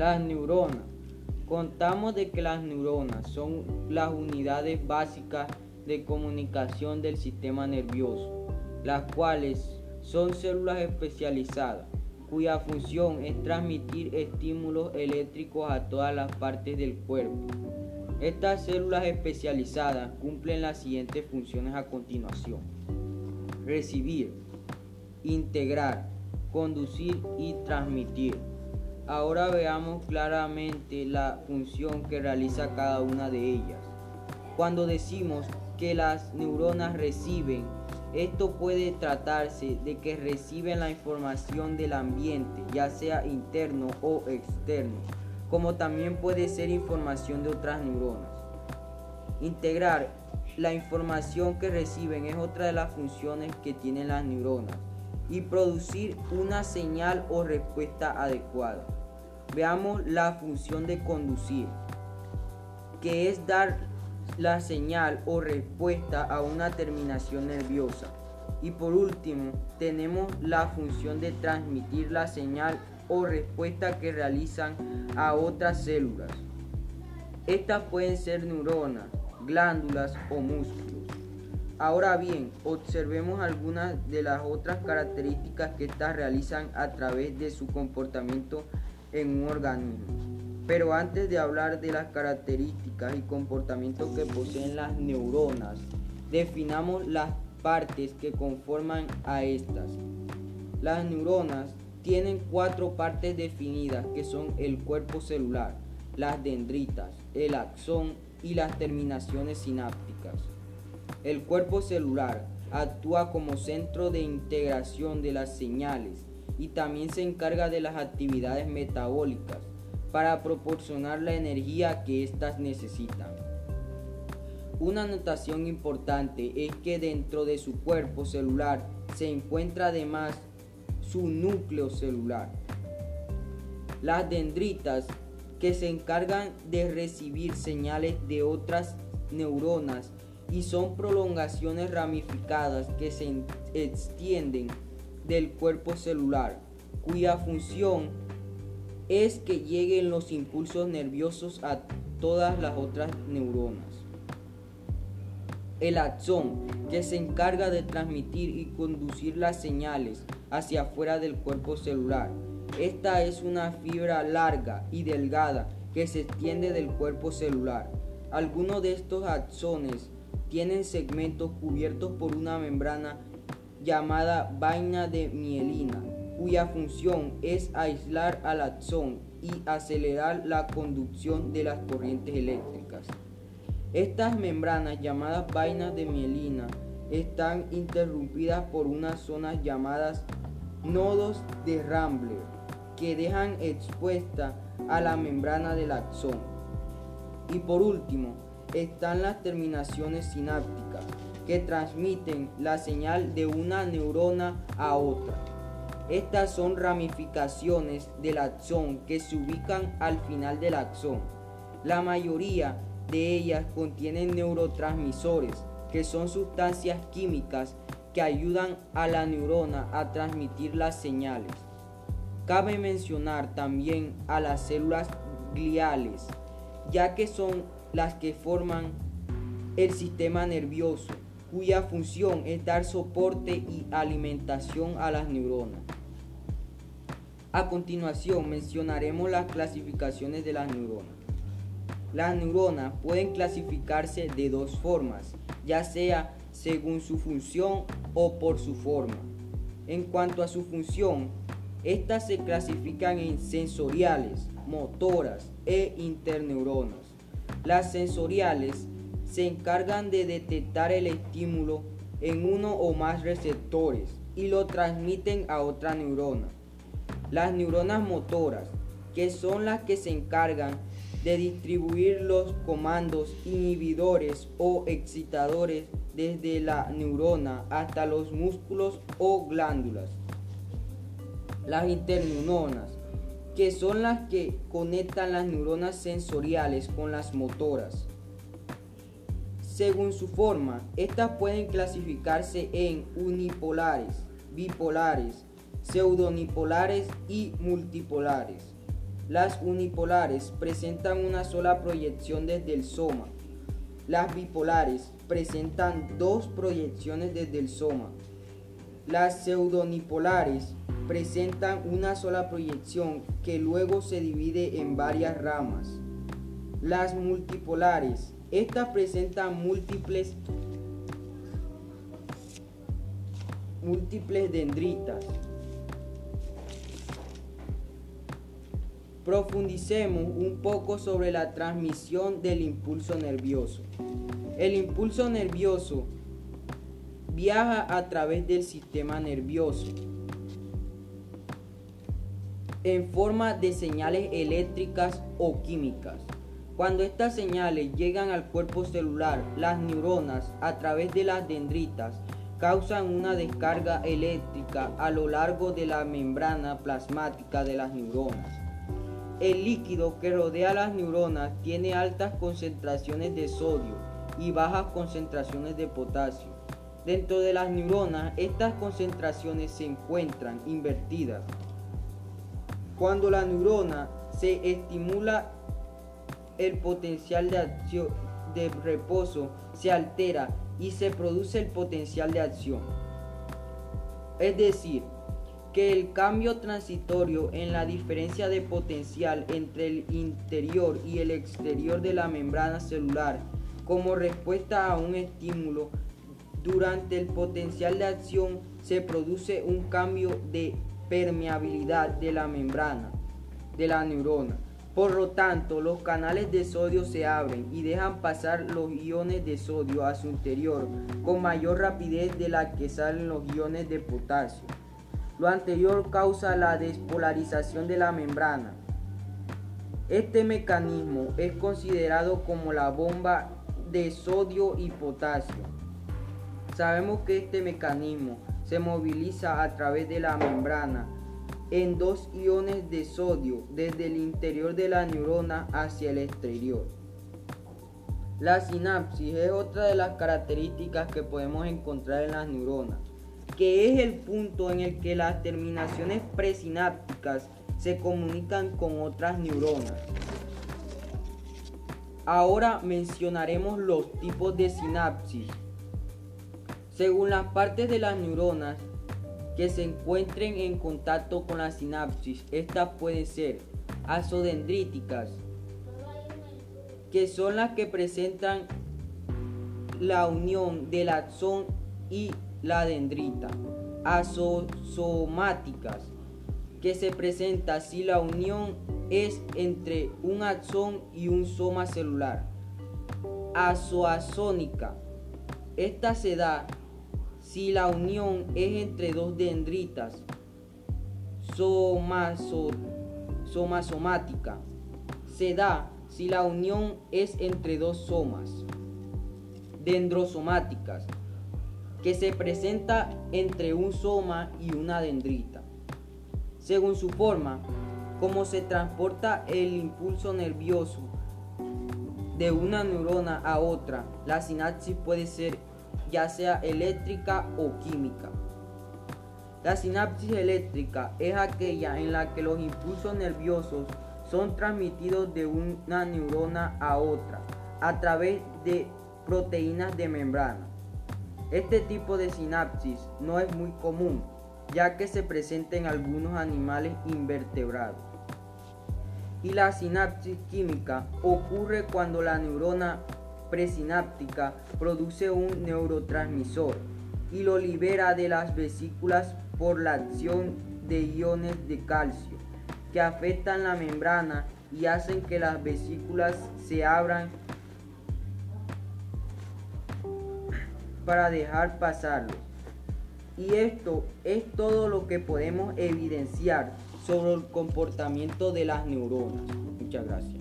Las neuronas. Contamos de que las neuronas son las unidades básicas de comunicación del sistema nervioso, las cuales son células especializadas cuya función es transmitir estímulos eléctricos a todas las partes del cuerpo. Estas células especializadas cumplen las siguientes funciones a continuación. Recibir, integrar, conducir y transmitir. Ahora veamos claramente la función que realiza cada una de ellas. Cuando decimos que las neuronas reciben, esto puede tratarse de que reciben la información del ambiente, ya sea interno o externo, como también puede ser información de otras neuronas. Integrar la información que reciben es otra de las funciones que tienen las neuronas y producir una señal o respuesta adecuada. Veamos la función de conducir, que es dar la señal o respuesta a una terminación nerviosa. Y por último, tenemos la función de transmitir la señal o respuesta que realizan a otras células. Estas pueden ser neuronas, glándulas o músculos. Ahora bien, observemos algunas de las otras características que estas realizan a través de su comportamiento en un organismo. Pero antes de hablar de las características y comportamientos que poseen las neuronas, definamos las partes que conforman a estas. Las neuronas tienen cuatro partes definidas que son el cuerpo celular, las dendritas, el axón y las terminaciones sinápticas. El cuerpo celular actúa como centro de integración de las señales y también se encarga de las actividades metabólicas para proporcionar la energía que éstas necesitan. Una notación importante es que dentro de su cuerpo celular se encuentra además su núcleo celular. Las dendritas que se encargan de recibir señales de otras neuronas y son prolongaciones ramificadas que se extienden del cuerpo celular, cuya función es que lleguen los impulsos nerviosos a todas las otras neuronas. El axón, que se encarga de transmitir y conducir las señales hacia afuera del cuerpo celular. Esta es una fibra larga y delgada que se extiende del cuerpo celular. Algunos de estos axones tienen segmentos cubiertos por una membrana llamada vaina de mielina, cuya función es aislar al axón y acelerar la conducción de las corrientes eléctricas. Estas membranas llamadas vainas de mielina están interrumpidas por unas zonas llamadas nodos de Rambler que dejan expuesta a la membrana del axón. Y por último, están las terminaciones sinápticas que transmiten la señal de una neurona a otra. Estas son ramificaciones del axón que se ubican al final del axón. La mayoría de ellas contienen neurotransmisores, que son sustancias químicas que ayudan a la neurona a transmitir las señales. Cabe mencionar también a las células gliales, ya que son las que forman el sistema nervioso cuya función es dar soporte y alimentación a las neuronas. A continuación mencionaremos las clasificaciones de las neuronas. Las neuronas pueden clasificarse de dos formas, ya sea según su función o por su forma. En cuanto a su función, estas se clasifican en sensoriales, motoras e interneuronas. Las sensoriales se encargan de detectar el estímulo en uno o más receptores y lo transmiten a otra neurona. Las neuronas motoras, que son las que se encargan de distribuir los comandos inhibidores o excitadores desde la neurona hasta los músculos o glándulas. Las interneuronas, que son las que conectan las neuronas sensoriales con las motoras. Según su forma, estas pueden clasificarse en unipolares, bipolares, pseudonipolares y multipolares. Las unipolares presentan una sola proyección desde el soma. Las bipolares presentan dos proyecciones desde el soma. Las pseudonipolares presentan una sola proyección que luego se divide en varias ramas. Las multipolares, estas presentan múltiples múltiples dendritas. Profundicemos un poco sobre la transmisión del impulso nervioso. El impulso nervioso viaja a través del sistema nervioso en forma de señales eléctricas o químicas. Cuando estas señales llegan al cuerpo celular, las neuronas, a través de las dendritas, causan una descarga eléctrica a lo largo de la membrana plasmática de las neuronas. El líquido que rodea las neuronas tiene altas concentraciones de sodio y bajas concentraciones de potasio. Dentro de las neuronas, estas concentraciones se encuentran invertidas. Cuando la neurona se estimula, el potencial de acción de reposo se altera y se produce el potencial de acción. Es decir, que el cambio transitorio en la diferencia de potencial entre el interior y el exterior de la membrana celular como respuesta a un estímulo durante el potencial de acción se produce un cambio de permeabilidad de la membrana de la neurona. Por lo tanto, los canales de sodio se abren y dejan pasar los iones de sodio a su interior con mayor rapidez de la que salen los iones de potasio. Lo anterior causa la despolarización de la membrana. Este mecanismo es considerado como la bomba de sodio y potasio. Sabemos que este mecanismo se moviliza a través de la membrana en dos iones de sodio desde el interior de la neurona hacia el exterior. La sinapsis es otra de las características que podemos encontrar en las neuronas que es el punto en el que las terminaciones presinápticas se comunican con otras neuronas. Ahora mencionaremos los tipos de sinapsis. Según las partes de las neuronas que se encuentren en contacto con la sinapsis, estas pueden ser asodendríticas, que son las que presentan la unión del axón y la dendrita, asosomáticas, que se presenta si la unión es entre un axón y un soma celular. Asoasónica, esta se da si la unión es entre dos dendritas. somasomática, se da si la unión es entre dos somas. Dendrosomáticas, que se presenta entre un soma y una dendrita. Según su forma, como se transporta el impulso nervioso de una neurona a otra, la sinapsis puede ser ya sea eléctrica o química. La sinapsis eléctrica es aquella en la que los impulsos nerviosos son transmitidos de una neurona a otra a través de proteínas de membrana. Este tipo de sinapsis no es muy común, ya que se presenta en algunos animales invertebrados. Y la sinapsis química ocurre cuando la neurona presináptica produce un neurotransmisor y lo libera de las vesículas por la acción de iones de calcio que afectan la membrana y hacen que las vesículas se abran para dejar pasarlo. Y esto es todo lo que podemos evidenciar sobre el comportamiento de las neuronas. Muchas gracias.